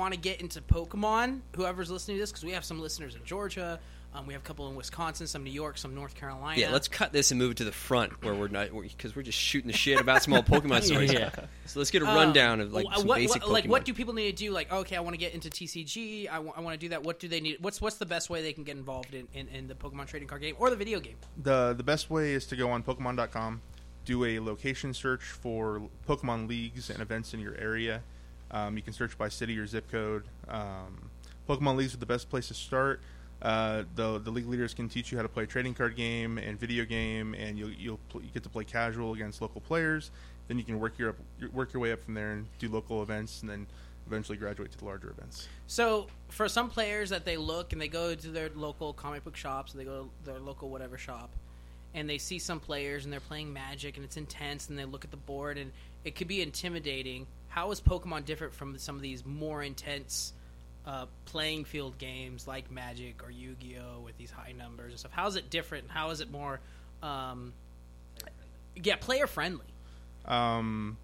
Yvonne, if people want to get into Pokemon, whoever's listening to this, because we have some listeners in Georgia, um, we have a couple in Wisconsin, some New York, some North Carolina. Yeah, let's cut this and move it to the front where we're not because we're just shooting the shit about small Pokemon stories. Yeah. So let's get a Um, rundown of like some what, basic what, like what do people need to do? Like, okay, I want to get into TCG. I want to do that. What do they need? What's what's the best way they can get involved in, in, in the Pokemon trading card game or the video game? the the best way is to go on Pokemon.com, do a location search for Pokemon leagues and events in your area. Um, you can search by city or zip code. Um, Pokemon leagues are the best place to start. Uh, the the league leaders can teach you how to play a trading card game and video game, and you'll you'll pl- you get to play casual against local players. Then you can work your up, work your way up from there and do local events, and then eventually graduate to the larger events. So for some players that they look and they go to their local comic book shops, they go to their local whatever shop, and they see some players and they're playing Magic and it's intense, and they look at the board and it could be intimidating. How is Pokemon different from some of these more intense uh, playing field games like Magic or Yu Gi Oh with these high numbers and stuff? How is it different? How is it more, um, yeah, player friendly? um,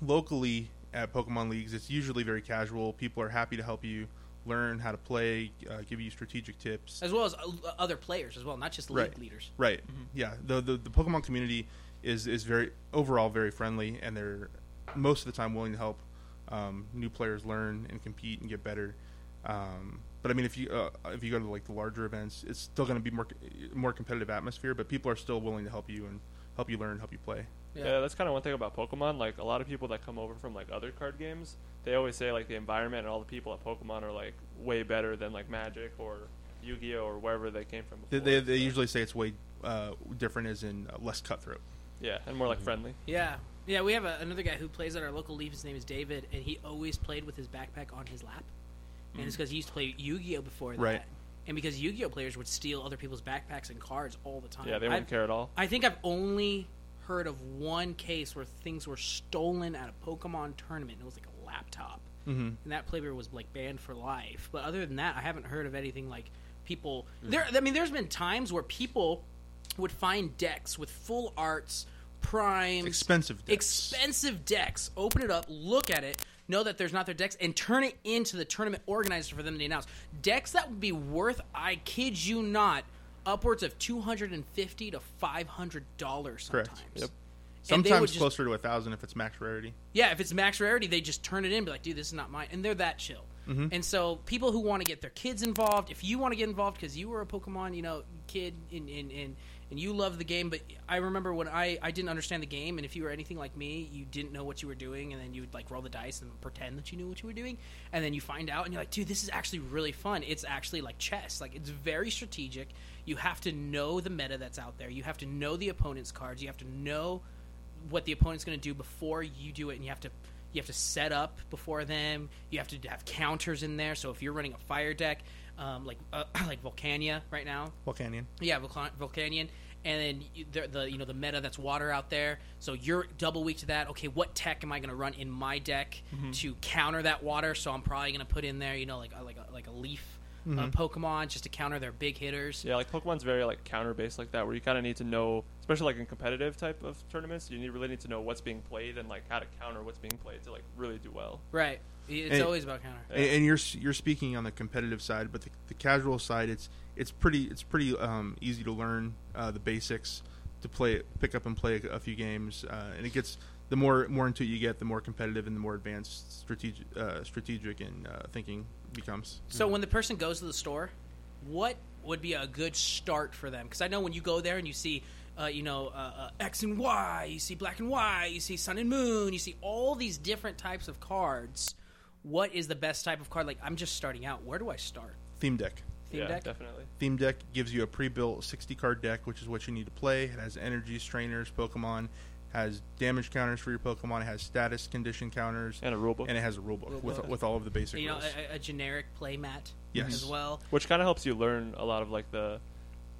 locally at Pokemon leagues, it's usually very casual. People are happy to help you learn how to play, uh, give you strategic tips. As well as uh, other players as well, not just league Right. leaders. Right. Yeah. The, the the Pokemon community is is very overall very friendly, and they're most of the time willing to help um, new players learn and compete and get better. Um, but I mean, if you uh, if you go to like the larger events, it's still going to be more more competitive atmosphere. But people are still willing to help you and help you learn, help you play. Yeah. that's kind of one thing about Pokemon. Like a lot of people that come over from like other card games, they always say like the environment and all the people at Pokemon are like way better than like Magic or Yu-Gi-Oh or wherever they came from. They, Before. they, they So, usually say it's way uh, different, as in uh, less cutthroat. yeah, and more like friendly. Yeah, yeah. We have a, another guy who plays at our local league. His name is David, and he always played with his backpack on his lap. And it's because he used to play Yu-Gi-Oh before that, Right. and because Yu-Gi-Oh players would steal other people's backpacks and cards all the time. Yeah, they I've- wouldn't care at all. I think I've only heard of one case where things were stolen at a Pokemon tournament. It was like a laptop, Mm-hmm. and that player was like banned for life. But other than that, I haven't heard of anything like people. There, I mean, there's been times where people would find decks with full arts, primes, Expensive decks. expensive decks. Open it up, look at it, know that there's not their decks, and turn it into the tournament organizer for them to announce. Decks that would be worth, I kid you not, upwards of two hundred and fifty to five hundred dollars Correct. sometimes. Yep. They would Sometimes just- closer to a thousand if it's max rarity. yeah, if it's max rarity, they just turn it in, be like, dude, this is not mine, and they're that chill. Mm-hmm. And so, people who want to get their kids involved, if you want to get involved because you were a Pokemon, you know, kid, and and, and and you love the game, but I remember when I I didn't understand the game, and if you were anything like me, you didn't know what you were doing, and then you would like roll the dice and pretend that you knew what you were doing, and then you find out, and you're like, dude, this is actually really fun. It's actually like chess, like it's very strategic. You have to know the meta that's out there. You have to know the opponent's cards. You have to know what the opponent's going to do before you do it, and you have to you have to set up before them. You have to have counters in there. So if you're running a fire deck, um, like uh, like Volcania right now, Volcanion. yeah, Volcan- Volcanian, and then the, the you know the meta that's water out there. So you're double weak to that. Okay, what tech am I going to run in my deck to counter that water? So I'm probably going to put in there, you know, like a, like a, like a leaf uh, Pokemon just to counter their big hitters. Yeah, like Pokemon's very like counter based like that, where you kind of need to know, especially like in competitive type of tournaments, you need really need to know what's being played and like how to counter what's being played to like really do well. Right. It's And- always about counter. And, and you're you're speaking on the competitive side, but the, the casual side, it's it's pretty it's pretty um, easy to learn uh, the basics to play pick up and play a, a few games, uh, and it gets the more more into it you get, the more competitive and the more advanced strategic uh, strategic and uh, thinking becomes. So when the person goes to the store, what would be a good start for them? Because I know when you go there and you see, uh, you know, uh, uh, X and Y, you see black and white, you see sun and moon, you see all these different types of cards. What is the best type of card? Like I'm just starting out. Where do I start? Theme deck. Theme yeah, deck. definitely. Theme deck gives you a pre-built 60 card deck, which is what you need to play. It has energy strainers, Pokemon, has damage counters for your Pokemon, it has status condition counters, And a rule book. and it has a rule book with with all of the basic You know, rules. a, a generic play mat Yes. as well. which kind of helps you learn a lot of like the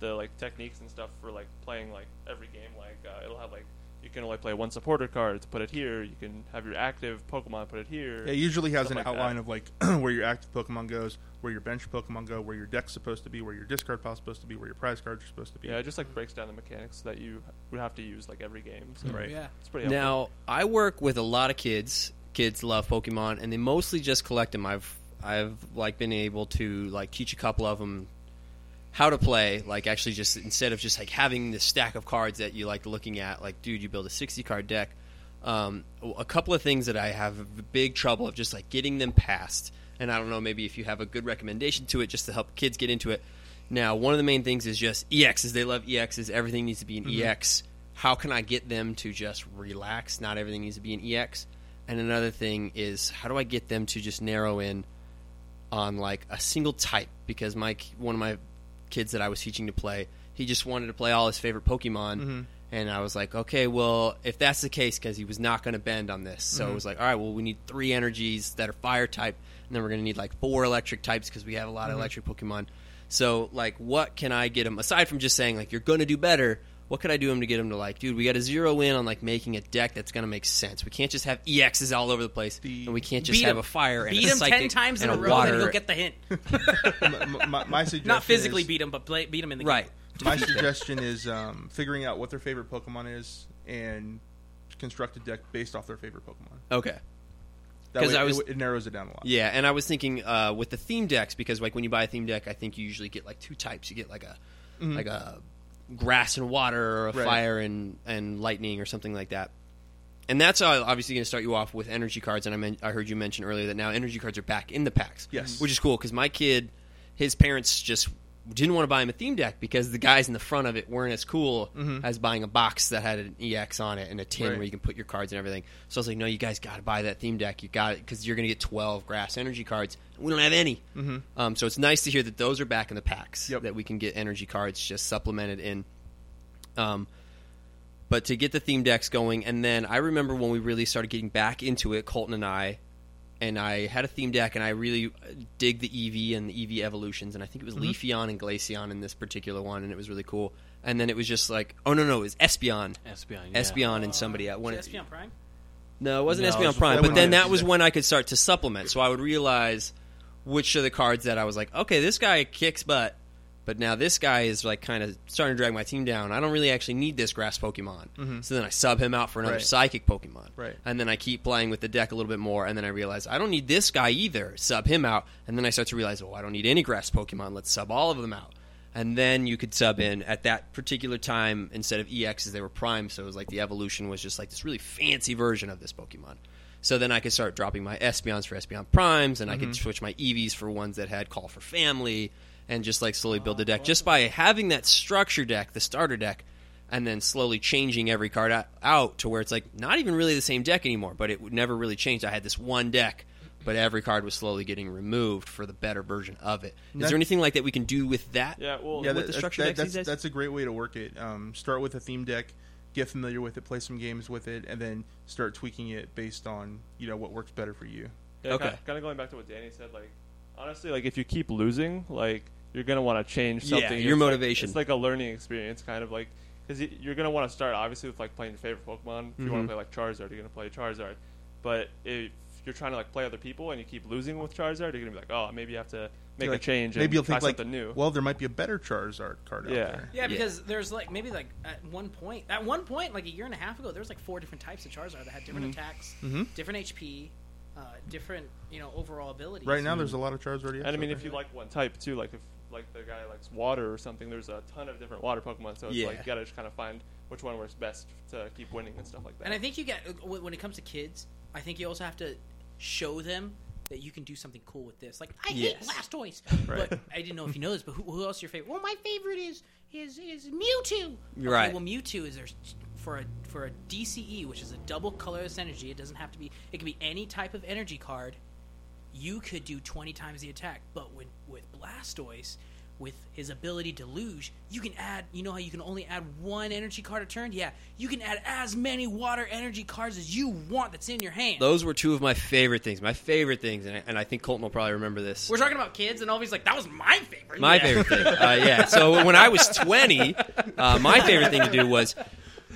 the like techniques and stuff for like playing like every game like uh, it'll have like you can only play one supporter card to put it here you can have your active pokemon put it here Yeah, it usually has an like outline that. of like where your active Pokemon goes, where your bench Pokemon go, where your deck's supposed to be, where your discard pile's supposed to be, where your prize cards are supposed to be. yeah it just like breaks down the mechanics that you would have to use like every game so Right. Yeah. it's pretty helpful. Now, I work with a lot of kids, kids love Pokemon, and they mostly just collect them. I've I've like been able to like teach a couple of them how to play. Like actually, just instead of just like having this stack of cards that you like looking at, like dude, you build a sixty card deck. Um, a couple of things that I have big trouble of just like getting them past, and I don't know maybe if you have a good recommendation to it just to help kids get into it. Now, one of the main things is just EXs. They love EXs. Everything needs to be an EX. How can I get them to just relax? Not everything needs to be an EX. And another thing is how do I get them to just narrow in on like a single type? Because my one of my kids that I was teaching to play, he just wanted to play all his favorite Pokemon. Mm-hmm. And I was like, okay, well, if that's the case, because he was not going to bend on this, so it mm-hmm. was like, all right, well, we need three energies that are fire type, and then we're going to need like four electric types because we have a lot of mm-hmm. electric Pokemon. So, like, what can I get him aside from just saying like you're going to do better? What could I do him to get him to like, dude? We got to zero in on like making a deck that's going to make sense. We can't just have EXs all over the place, The- and we can't just Beat have him. a fire and beat a him ten times in and a a row, water. and you'll get the hint. my, my, my suggestion Not physically is, beat him, but play, beat him in the right. game. My suggestion is um, figuring out what their favorite Pokemon is and construct a deck based off their favorite Pokemon. Okay. That 'Cause way I was- it, it narrows it down a lot. Yeah, and I was thinking uh, with the theme decks because like when you buy a theme deck, I think you usually get like two types. You get like a like a grass and water, or a Right. fire and and lightning, or something like that. And that's obviously going to start you off with energy cards. And I, men- I heard you mention earlier that now energy cards are back in the packs. Yes. which is cool because my kid, his parents just didn't want to buy him a theme deck because the guys in the front of it weren't as cool mm-hmm. as buying a box that had an EX on it and a tin Right. where you can put your cards and everything. So I was like, no, you guys got to buy that theme deck. You got it because you're going to get 12 grass energy cards. We don't have any. Mm-hmm. Um, so it's nice to hear that those are back in the packs. Yep. That we can get energy cards just supplemented in. Um, but to get the theme decks going, and then I remember when we really started getting back into it, Colton and I, and I had a theme deck, and I really uh, dig the Eevee and the Eevee evolutions, and I think it was Leafeon and Glaceon in this particular one, and it was really cool. And then it was just like, oh no, no, it was Espeon, Espeon. Yeah. Espeon, and somebody at one. Is Espeon Prime? No, it wasn't No, Espeon was Prime. But then That that one was was- when I could start to supplement. So I would realize which of the cards that I was like, okay, this guy kicks butt. But now this guy is like kind of starting to drag my team down. I don't really actually need this grass Pokemon. Mm-hmm. So then I sub him out for another Right. psychic Pokemon. Right. And then I keep playing with the deck a little bit more. And then I realize I don't need this guy either. Sub him out. And then I start to realize, oh, I don't need any grass Pokemon. Let's sub all of them out. And then you could sub in at that particular time instead of EXs, they were prime. So it was like the evolution was just like this really fancy version of this Pokemon. So then I could start dropping my Espeons for Espeon Primes, and I could switch my Eevees for ones that had Call for Family, and just like slowly build the deck just by having that structure deck, the starter deck, and then slowly changing every card out, out to where it's like not even really the same deck anymore, but it would never really change. I had this one deck, but every card was slowly getting removed for the better version of it. Is That- there anything like that we can do with that? Yeah, well, yeah, with that, the structure that- decks that's, that's a great way to work it. Um, start with a theme deck, get familiar with it, play some games with it, and then start tweaking it based on you know what works better for you. Yeah, Okay. Kind of going back to what Danny said, like honestly, like if you keep losing, like you're gonna want to change something. Yeah, something. your It's like- motivation. it's like a learning experience, kind of like because you're gonna want to start obviously with like playing your favorite Pokemon. If you want to mm-hmm. play like Charizard, you're gonna play Charizard. But if you're trying to like play other people and you keep losing with Charizard, you're gonna be like, oh, maybe you have to make Like, a change. Maybe and you'll think like, something new. well, there might be a better Charizard card Yeah. out there. Yeah, Yeah. because there's like maybe like at one point, at one point, like a year and a half ago, there was like four different types of Charizard that had different attacks, Mhm. different HP, uh, different you know overall abilities. Right now, there's a lot of Charizard. EX and I mean, if you like one type too, like if like the guy likes water or something, there's a ton of different water Pokemon. So it's Yeah. like you gotta just kind of find which one works best to keep winning and stuff like that. And I think you get when when it comes to kids, I think you also have to show them that you can do something cool with this. Like I hate Blastoise, Right. but I didn't know if you know this. But who, who else is your favorite? Well, my favorite is is is Mewtwo. You're right. Well, Mewtwo is there's for a for a DCE, which is a double colorless energy. It doesn't have to be. It can be any type of energy card. You could do twenty times the attack, but with with Blastoise. With his ability Deluge, you can add. You know how you can only add one energy card a turn. Yeah, you can add as many water energy cards as you want. That's in your hand. Those were two of my favorite things. My favorite things, and I, and I think Colton will probably remember this. We're talking about kids, and all Alvy's like, "That was my favorite." My Yeah. favorite thing. Uh, yeah. So when I was 20, uh, my favorite thing to do was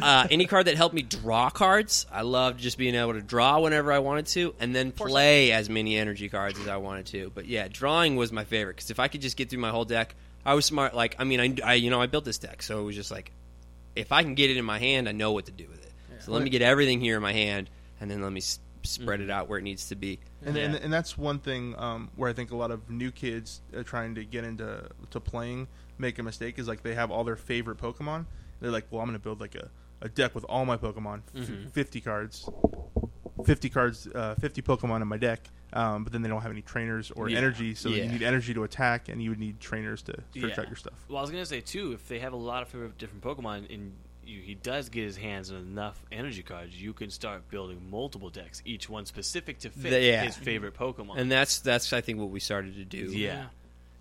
uh, any card that helped me draw cards. I loved just being able to draw whenever I wanted to, and then play as many energy cards as I wanted to. But yeah, drawing was my favorite because if I could just get through my whole deck, I was smart. Like, I mean, I, I you know I built this deck, so it was just like if I can get it in my hand, I know what to do with it. So let me get everything here in my hand, and then let me s- spread it out where it needs to be. And, and Yeah. and that's one thing um, where I think a lot of new kids uh, trying to get into to playing make a mistake is like they have all their favorite Pokemon. They're like, well, I'm going to build like a, a deck with all my Pokemon, f- Mhm. 50 cards, 50 cards, uh, 50 Pokemon in my deck. Um, but then they don't have any trainers or Yeah. energy, so Yeah. you need energy to attack, and you would need trainers to search Yeah. out your stuff. Well, I was gonna say too, if they have a lot of different Pokemon, and you, he does get his hands on enough energy cards, you can start building multiple decks, each one specific to fit The- yeah. his favorite Pokemon. And that's that's I think what we started to do. yeah,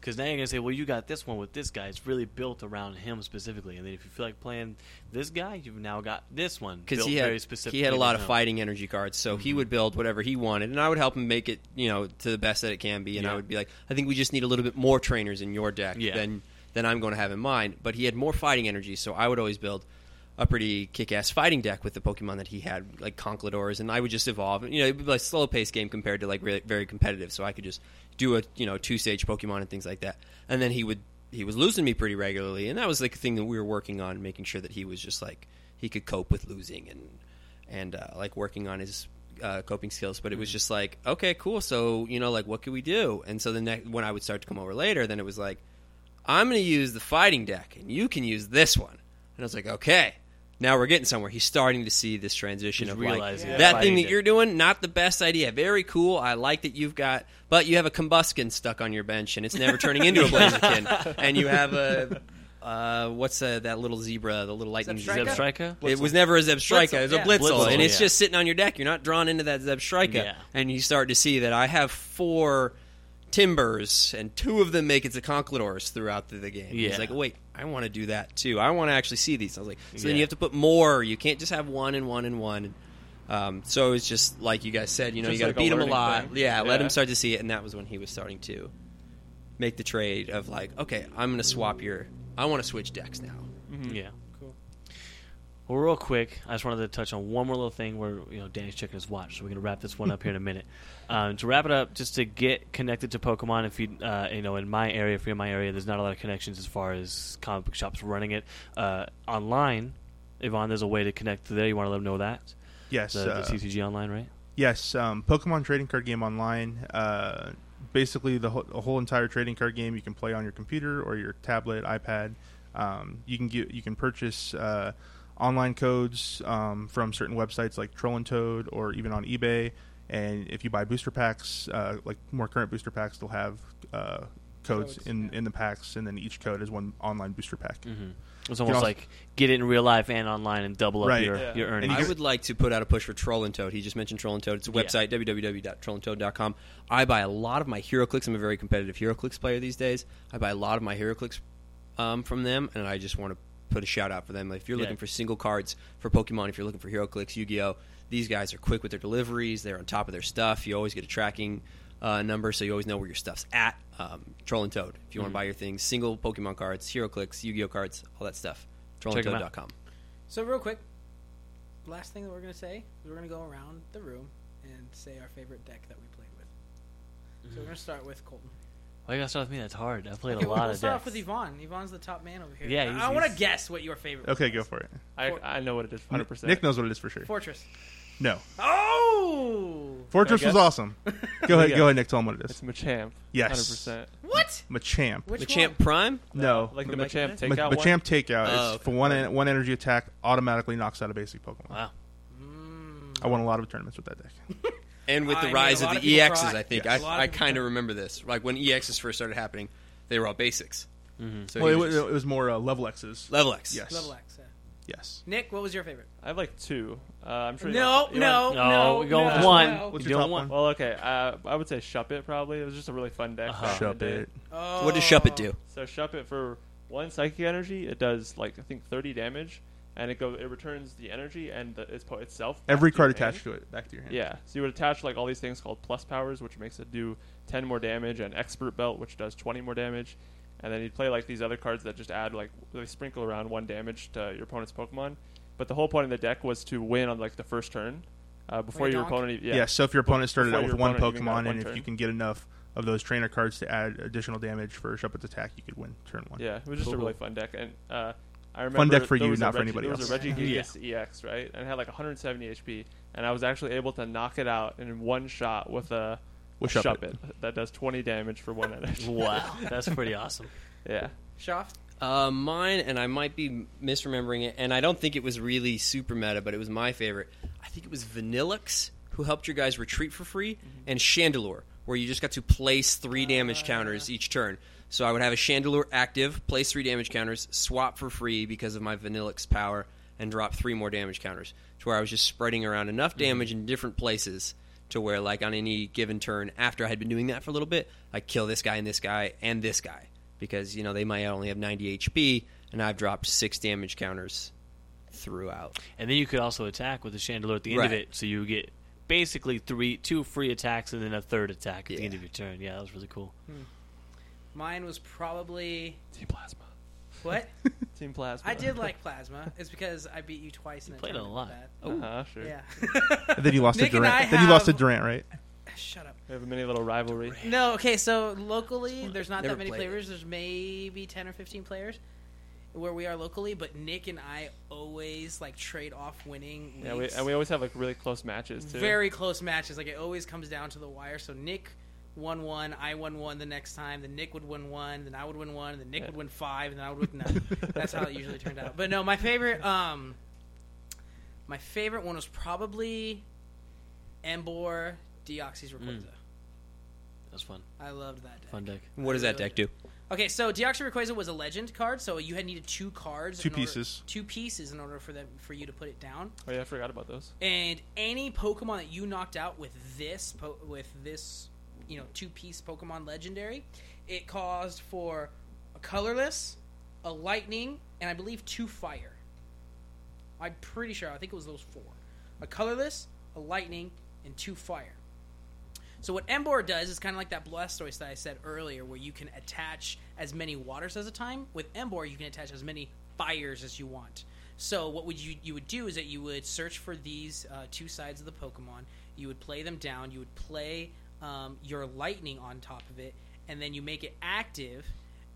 because now you're gonna say, well, you got this one with this guy. It's really built around him specifically, and then if you feel like playing this guy, you've now got this one because built he very had specifically. he had a lot of him. fighting energy cards, so he mm-hmm. would build whatever he wanted, and I would help him make it, you know, to the best that it can be. And I would be like, I think we just need a little bit more trainers in your deck Yeah. than than I'm going to have in mine. But he had more fighting energy, so I would always build a pretty kick-ass fighting deck with the Pokemon that he had, like Conkeldurs, and I would just evolve. You know, it'd be like slow paced game compared to like really, very competitive, so I could just do a you know two stage Pokemon and things like that. And then he would he was losing me pretty regularly, and that was like a thing that we were working on, making sure that he was just like he could cope with losing and and uh, like working on his uh, coping skills. But it was just like, okay, cool. So you know, like, what could we do? And so the next when I would start to come over later, then it was like, I'm going to use the fighting deck, and you can use this one. And I was like, okay. Now we're getting somewhere. He's starting to see this transition He's of realizing like the that thing that you're doing, not the best idea. Very cool. I like that you've got, but you have a Combusken stuck on your bench, and it's never turning into a Blaziken. and you have a uh, what's uh, that little zebra, the little lightning Zebstrika? Zebstrika? it was never a Zebstrika. It was a yeah. Blitzle, Blitzle, and it's yeah. just sitting on your deck. You're not drawn into that Zebstrika, Yeah. and you start to see that I have four Timburrs, and two of them make it to Conkeldurs throughout the, the game. Yeah. He's like, wait, I want to do that too. I want to actually see these. I was like, so then you have to put more. You can't just have one and one and one. Um, so it's just like you guys said, you know, Just you got like to a beat him a lot. thing. Yeah, let him start to see it, and that was when he was starting to make the trade of like, okay, I'm going to swap your. I want to switch decks now. Yeah. Cool. Well, real quick, I just wanted to touch on one more little thing where you know Danny's checking his watch, so we're gonna wrap this one up here in a minute. Um, to wrap it up, just to get connected to Pokemon, if you uh, you know in my area, if you're in my area, there's not a lot of connections as far as comic book shops running it uh, online. Yvonne, there's a way to connect to there. You want to let them know that Yes, the, uh, the CCG online, right? Yes, um, Pokemon trading card game online. Uh, basically, the whole, the whole entire trading card game you can play on your computer or your tablet, iPad. Um, you can get you can purchase uh, online codes um, from certain websites like Troll and Toad or even on eBay. And if you buy booster packs, uh, like more current booster packs, they'll have uh, codes, Codes, in, yeah. in the packs, and then each code is one online booster pack. Mm-hmm. It's almost also- like get it in real life and online and double up Right. your, Yeah. your And earnings. you I would like to put out a push for Troll and Toad. He just mentioned Troll and Toad. It's a website, Yeah. website, www.trollandtoad.com. I buy a lot of my HeroClix. I'm a very competitive HeroClix player these days. I buy a lot of my HeroClix um, from them, and I just want to put a shout out for them. If you're Yeah. looking for single cards for Pokemon, if you're looking for HeroClix, Yu-Gi-Oh, these guys are quick with their deliveries. They're on top of their stuff. You always get a tracking uh, number, so you always know where your stuff's at. Um, Troll and Toad. If you want Mhm. to buy your things, single Pokemon cards, HeroClix, Yu-Gi-Oh cards, all that stuff. Check 'em out. TrollandToad.com. So real quick, last thing that we're gonna say, is we're gonna go around the room and say our favorite deck that we played with. So we're gonna start with Colton. Why you gotta start with me? That's hard. I played a we'll, lot we'll of start off with Yvonne. Yvonne's the top man over here. Yeah, I- he's- I, want to he's- guess what your favorite. Okay, was. go for it. I, For- I know what it is, hundred percent. Nick knows what it is for sure. Fortress. No, Oh, Fortress was guess? awesome. Go ahead, go ahead, Nick. Tell him what it is. It's is. Machamp. Yes. hundred percent. what? Machamp. Which Machamp one? Prime? No, like the From Machamp the day? Ma- takeout one. Machamp takeout. Oh, it's for one en- one energy attack automatically knocks out a basic Pokemon. Wow. Mm. I won a lot of tournaments with that deck. And with the made rise a of the of EXs, cry. I think Yes. I, I kind of remember this. Like when EXs first started happening, they were all basics. Mm-hmm. So well, it was was, just- it was more uh, level X's. level X. Yes. Level X. yeah. Yes. Nick, what was your favorite? I have like two. Uh, I'm sure. No, want- you no, No, no, we're going no, with one. no. What's You your top want- one? Well, okay. Uh, I would say Shuppet probably. It was just a really fun deck. Uh-huh. back in. Shuppet. Oh. What does Shuppet do? So Shuppet for one psychic energy, it does like I think 30 damage, and it goes it returns the energy and the, its po- itself. Every card your hand. attached to it back to your hand. Yeah, so you would attach like all these things called plus powers, which makes it do 10 more damage, and expert belt, which does 20 more damage, and then you'd play like these other cards that just add like they sprinkle around one damage to your opponent's Pokemon. But the whole point of the deck was to win on like the first turn, uh, before Like a your donk? opponent. Yeah. Yeah. So if your opponent started Before out with one opponent even got Pokemon, one and if you can get enough of those trainer cards to add additional damage for Shuppet's attack, you could win turn one. Yeah, it was just Cool, a really fun deck, and uh, I remember deck for you, was a not for anybody else. It was a else. Regigigas EX, right? And it had like 170 HP, and I was actually able to knock it out in one shot with a, With a Shuppet. Shuppet that does 20 damage for one energy. Wow, that's pretty awesome. Yeah. Shoff? Uh, mine, and I might be misremembering it, and I don't think it was really super meta, but it was my favorite. I think it was Vanilluxe who helped your guys retreat for free, and Chandelure, where you just got to place three damage counters each turn. So I would have a Chandelure active, place three damage counters, swap for free because of my Vanilluxe power, and drop three more damage counters. To where I was just spreading around enough mm-hmm. damage in different places to where, like, on any given turn, after I had been doing that for a little bit, I kill this guy and this guy and this guy because you know they might only have 90 HP, and I've dropped six damage counters throughout. And then you could also attack with the Chandelure at the end of it, so you get basically three, two free attacks, and then a third attack at the end of your turn. Yeah, that was really cool. Hmm. Mine was probably Team Plasma. what? Team Plasma. I did like plasma. It's because I beat you twice in You a played a tournament lot. with Uh-huh, sure. Yeah. And then you lost Nick to and Durant. I Then you lost to have- Durant, right? Shut up. We have a mini little rivalry. No, okay, so locally, there's not Never that many played it. players. There's maybe 10 or 15 players where we are locally, but Nick and I always like trade off winning. Yeah, we, leagues. and we always have like really close matches too. very close matches. Like it always comes down to the wire. So Nick won one, I won one the next time. Then Nick would win one, then I would win one, then Nick Yeah. would win five, and then I would win none. That's how it usually turned out. But no, my favorite, um, my favorite one was probably Emboar Deoxys Rayquaza. That was fun. I loved that deck. Fun deck. What does that deck do? Okay, so Deoxys Rayquaza was a legend card, so you had needed two cards, Two in order- pieces. two pieces in order for them for you to put it down. Oh yeah, I forgot about those. And any Pokemon that you knocked out with this po- with this, you know, two piece Pokemon legendary, it caused for a colorless, a lightning, and I believe two fire. I'm pretty sure. I think it was those four: a colorless, a lightning, and two fire. So what Emboar does is kind of like that Blastoise that I said earlier, where you can attach as many waters as a time. With Emboar, you can attach as many fires as you want. So what would you you would do is that you would search for these uh, two sides of the Pokemon. You would play them down. You would play um, your lightning on top of it, and then you make it active.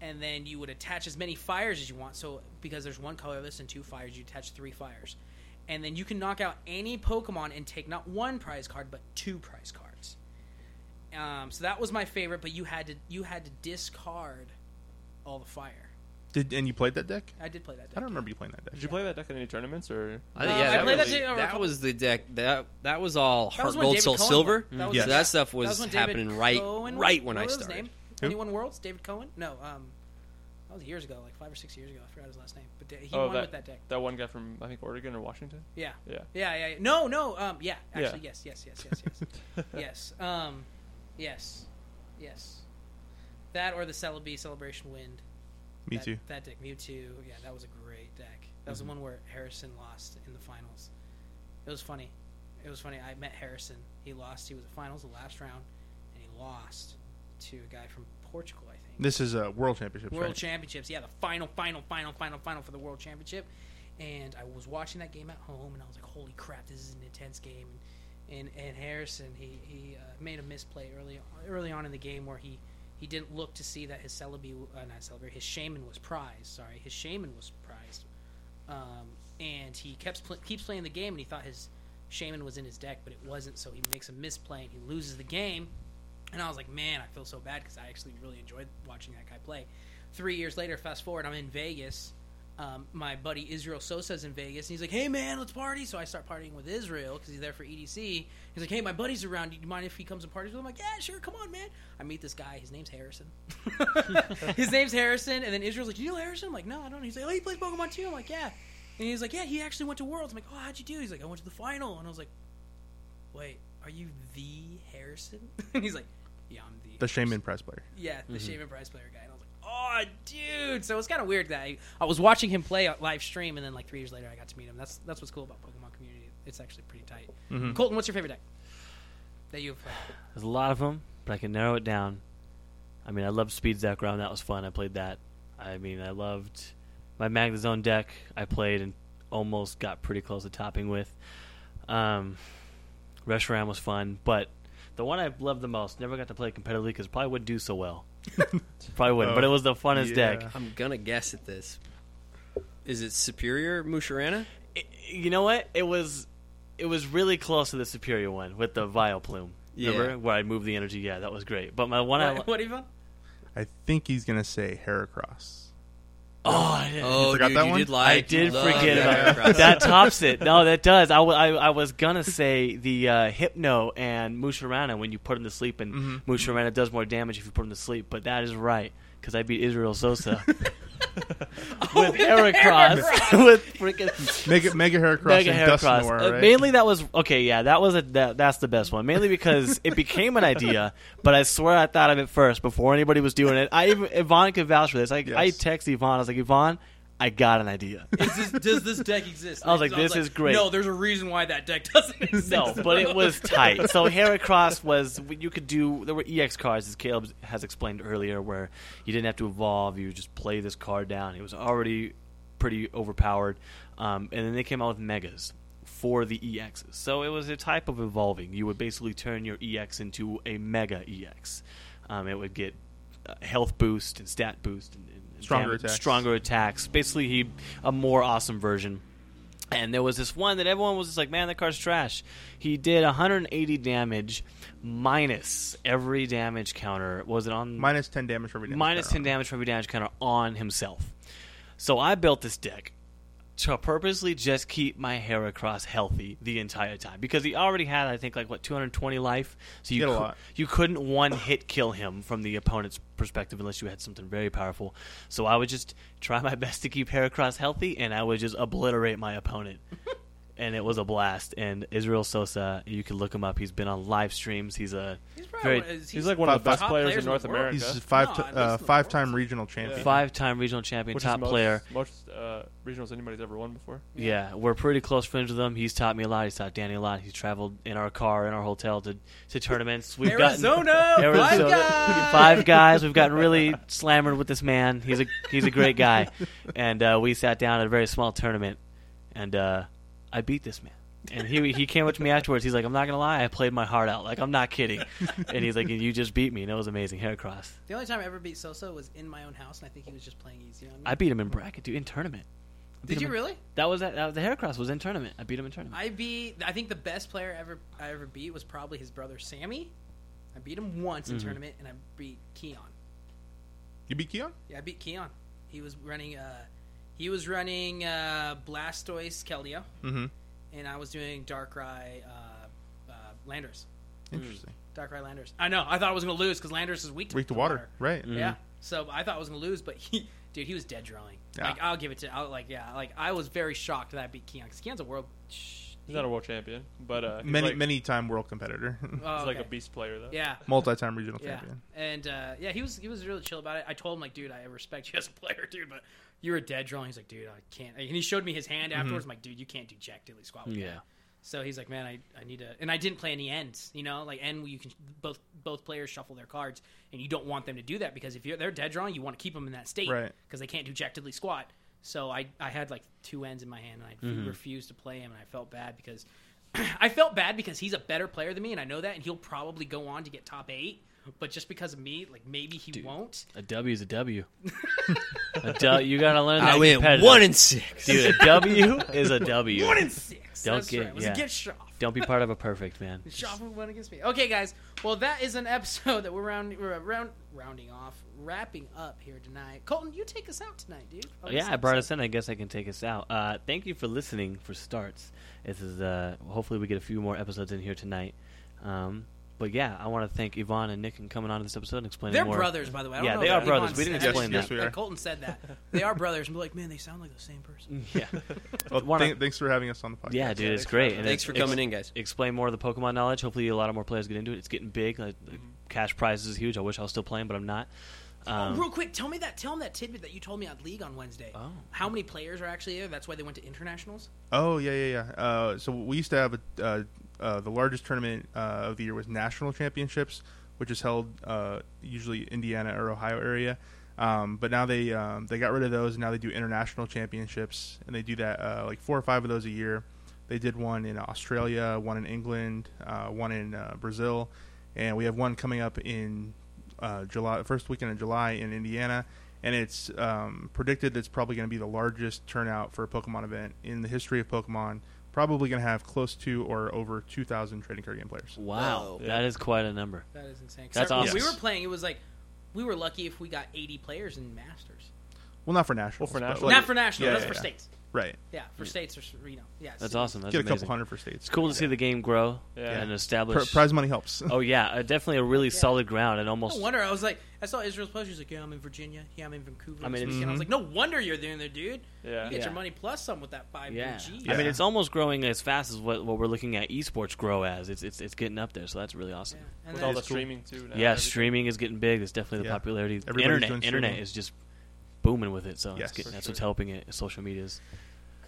And then you would attach as many fires as you want. So because there's one colorless and two fires, you attach three fires, and then you can knock out any Pokemon and take not one prize card but two prize cards. Um, so that was my favorite, but you had to you had to discard all the fire. Did and you played that deck? I did play that. Deck. I don't remember you playing that deck. Did you play that deck in any tournaments or? I think, Uh, yeah, I that, played that really- deck over that couple- was the deck. That that was all That heart was when gold, David soul Cohen silver. won. That was, Yes. So that stuff that was, when David happening right Cohen right won. when I What was his started. name? Who? When he won Worlds, David Cohen? No, um, that was years ago, like five or six years ago. I forgot his last name, but da- he oh, won that, with that deck. That one guy from I think Oregon or Washington. Yeah. Yeah. Yeah, yeah, yeah. No, no. Um, yeah. Yeah. Actually, yes, yes, yes, yes, yes, yes. Um, yes, yes. That or the Celebi Celebration Wind. Me that, too. That deck, Mewtwo. Yeah, that was a great deck. That was Mm-hmm. the one where Harrison lost in the finals. It was funny. It was funny. I met Harrison. He lost. He was at finals the last round, and he lost to a guy from Portugal, I think. This is a World Championships, World right? Championships. Yeah, the final, final, final, final, final for the World Championship. And I was watching that game at home, and I was like, "Holy crap, this is an intense game." And and, and Harrison, he he uh, made a misplay early early on in the game where he he didn't look to see that his Celebi, uh, not Celebi, his Shaymin was prized. Sorry, his Shaymin was prized. Um, and he kept pl- keeps playing the game, and he thought his Shaymin was in his deck, but it wasn't. So he makes a misplay, and he loses the game. And I was like, man, I feel so bad because I actually really enjoyed watching that guy play. Three years later, fast forward, I'm in Vegas. Um, my buddy Israel Sosa's in Vegas, and he's like, "Hey man, let's party!" So I start partying with Israel because he's there for EDC. He's like, "Hey, my buddy's around. Do you mind if he comes and parties with him?" I'm like, "Yeah, sure. Come on, man." I meet this guy. His name's Harrison. His name's Harrison, and then Israel's like, "Do you know Harrison?" I'm like, "No, I don't." He's like, "Oh, he plays Pokemon too." I'm like, "Yeah." And he's like, "Yeah, he actually went to Worlds." I'm like, "Oh, how'd you do?" He's like, "I went to the final," and I was like, "Wait, are you the Harrison?" and he's like, "Yeah, I'm the." The Shaymin prize player. Yeah, the Shaymin Prize player guy. And I was like, oh, dude. So it was kind of weird that I, I was watching him play on live stream, and then like three years later, I got to meet him. That's that's what's cool about Pokemon community. It's actually pretty tight. Mm-hmm. Colton, what's your favorite deck that you've played? There's a lot of them, but I can narrow it down. I mean, I loved Speed Zekrom. That was fun. I played that. I mean, I loved my Magnezone deck. I played and almost got pretty close to topping with. Um, Reshiram was fun, but the one I loved the most never got to play competitively because probably wouldn't do so well. probably wouldn't, but it was the funnest Yeah. deck. I'm gonna guess at this. Is it Superior Musharna? It- you know what? It was it was really close to the superior one with the Vileplume. Yeah. Remember where I moved the energy? Yeah, that was great. But my one I What, what even? I think he's gonna say Heracross. Oh, I didn't- Oh, forgot dude, that you one? did lie. I did forget about that. That tops it. No, that does. I, w- I, I was gonna say the uh, Hypno and Musharna when you put him to sleep, and Mhm. Musharna does more damage if you put him to sleep. But that is right because I beat Israel Sosa with Heracross with freaking Mega Mega Heracross Mega and Heracross. Dusknoir, Uh, right? mainly that was okay. Yeah, that was a that, that's the best one. Mainly because it became an idea, but I swear I thought of it first before anybody was doing it. I even Yvonne could vouch for this. I I text Yvonne. I was like, Yvonne, I got an idea. Is this, does this deck exist? I was like, this is great. No, there's a reason why that deck doesn't exist. No, but it was tight. So Heracross was you could do. There were EX cards, as Caleb has explained earlier, where you didn't have to evolve. You just play this card down. It was already pretty overpowered, um, and then they came out with megas for the EXs. So it was a type of evolving. You would basically turn your EX into a mega EX. Um, it would get uh, health boost and stat boost and Stronger damage- attacks. stronger attacks. Basically, he a more awesome version. And there was this one that everyone was just like, man, that card's trash. He did 180 damage minus every damage counter. Was it on minus ten damage for every damage. minus counter 10 on damage for every damage counter on himself. So I built this deck to purposely just keep my Heracross healthy the entire time because he already had, I think, like what 220 life. So you He had a cou- lot. you couldn't one hit kill him from the opponent's perspective unless you had something very powerful. So I would just try my best to keep Heracross healthy, and I would just obliterate my opponent. And it was a blast. And Israel Sosa, you can look him up. He's been on live streams. He's a He's, probably Very- one of- He's like one of the best players in North. America. He's five No, ti- at least uh, five time regional champion. five-time regional champion, which top is most, player. Most uh, regionals anybody's ever won before. Yeah, we're pretty close friends with him. He's taught me a lot. He's taught Danny a lot. He's traveled in our car in our hotel to, to tournaments. We've Arizona, gotten five guys. five guys. We've gotten really slammered with this man. He's a he's a great guy, and uh, we sat down at a very small tournament, and uh, I beat this man. And he he came up to me afterwards. He's like, "I'm not gonna lie, I played my heart out. Like I'm not kidding." And he's like, "You just beat me, and it was amazing." Heracross. The only time I ever beat Sosa was in my own house, and I think he was just playing easy on me. I beat him in bracket, dude, in tournament. Did you in- really? That was that. Uh, the Heracross was in tournament. I beat him in tournament. I beat. I think the best player ever I ever beat was probably his brother Sammy. I beat him once in Mhm. tournament, and I beat Keon. You beat Keon? Yeah, I beat Keon. He was running. Uh, he was running uh, Blastoise Keldeo, Mm-hmm. and I was doing Darkrai uh, uh, Landorus. Interesting. Darkrai Landorus. I know. I thought I was going to lose because Landorus is weak to, Weak to to water, right? Mm. Yeah. So I thought I was going to lose, but he, dude, he was dead drawing. Yeah. Like I'll give it to. I'll, like yeah, like I was very shocked that I beat Keon because Keon's a world. He's not a world champion, but uh, he's Many like, many time world competitor, Oh, he's like a beast player though. Yeah. multi time regional Yeah, champion. and uh, yeah, he was he was really chill about it. I told him like, dude, I respect you as a player, dude, but you were dead drawing. He's like, dude, I can't. And he showed me his hand afterwards. I'm like, dude, you can't do jack diddly squat. With Yeah. that. So he's like, man, I, I need to, and I didn't play any ends. You know, like end you can both both players shuffle their cards, and you don't want them to do that because if you're they're dead drawing, you want to keep them in that state, Right. Because they can't do jack diddly squat. So I I had like two ends in my hand, and I mm-hmm. refused to play him, and I felt bad because I felt bad because he's a better player than me, and I know that, and he'll probably go on to get top eight. But just because of me, like maybe he won't. A W is a W. a du- you gotta learn that. I went one and six. Dude, a W is a W. One and six. Don't That's get- right. It was yeah. a get Schaff. Don't be part of a perfect man. Schaff won against me. Okay, guys. Well, that is an episode that we're round, we're round, rounding off, wrapping up here tonight. Colton, you take us out tonight, dude. on yeah, I brought us in. I guess I can take us out. Uh, thank you for listening. For starts, this is uh, hopefully we get a few more episodes in here tonight. Um, but yeah, I want to thank Yvonne and Nick and coming on to this episode and explaining They're more. brothers, by the way. I Yeah, know they if are Yvonne brothers. We didn't explain Yes, that. we Like, are. Colton said that. They are brothers, and be like, man, they sound like the same person. Yeah, Well, Wanna- thank- thanks for having us on the podcast. yeah, dude, Yeah, it's great. And Thanks it's- for coming in, guys. Explain more of the Pokemon knowledge. Hopefully, a lot of more players get into it. It's getting big. Like, like, cash prizes is huge. I wish I was still playing, but I'm not. oh, Um, real quick, tell me that. Tell them that tidbit that you told me on League on Wednesday. Oh. How many players are actually there? That's why they went to internationals. Oh yeah, yeah, yeah. Uh, so we used to have a, uh, uh, the largest tournament uh, of the year was national championships, which is held uh, usually Indiana or Ohio area. Um, but now they um, they got rid of those, and now they do international championships, and they do that uh, like four or five of those a year. They did one in Australia, one in England, uh, one in uh, Brazil, and we have one coming up in uh, July, first weekend in July in Indiana. and it's um, predicted that it's probably going to be the largest turnout for a Pokemon event in the history of Pokemon. Probably going to have close to or over 2,000 trading card game players. Wow, Whoa. that is quite a number. That is insane. That's I- when awesome. We were playing. It was like we were lucky if we got 80 players in Masters. Well, not for nationals. for but, nationals. like- Not for national. yeah, that's yeah, for yeah. states. Right. Yeah, for states or you know. Yeah, That's cities. awesome. That's Get a amazing. couple hundred for states. It's cool to see the game grow Yeah. and Pri- establish. prize money helps. oh yeah, uh, definitely a really Yeah. solid ground and almost. No wonder I was like, I saw Israel's post. He's like, "Yeah, I'm in Virginia. Yeah, I'm in Vancouver." I mean, this it's- I was Mhm. like, "No wonder you're doing there, dude. Yeah. You get Yeah. your money plus some with that five Yeah. G." I mean, Yeah. it's almost growing as fast as what, what we're looking at esports grow as. It's it's it's getting up there, so that's really awesome. Yeah. And With then all the It's cool. streaming too. now, Yeah, everything. streaming is getting big. It's definitely the Yeah. popularity. Everybody's internet doing internet streaming. is just booming with it. So Yes, getting, that's sure. what's helping it. Social media's.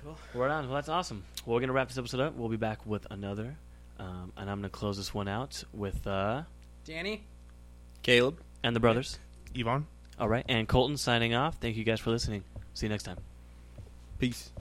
Cool. Right on. Well, that's awesome. Well, we're gonna wrap this episode up. We'll be back with another, um, and I'm gonna close this one out with uh, Danny. Caleb. and the brothers. Yvonne? All right, and Colton signing off. Thank you guys for listening. See you next time. Peace.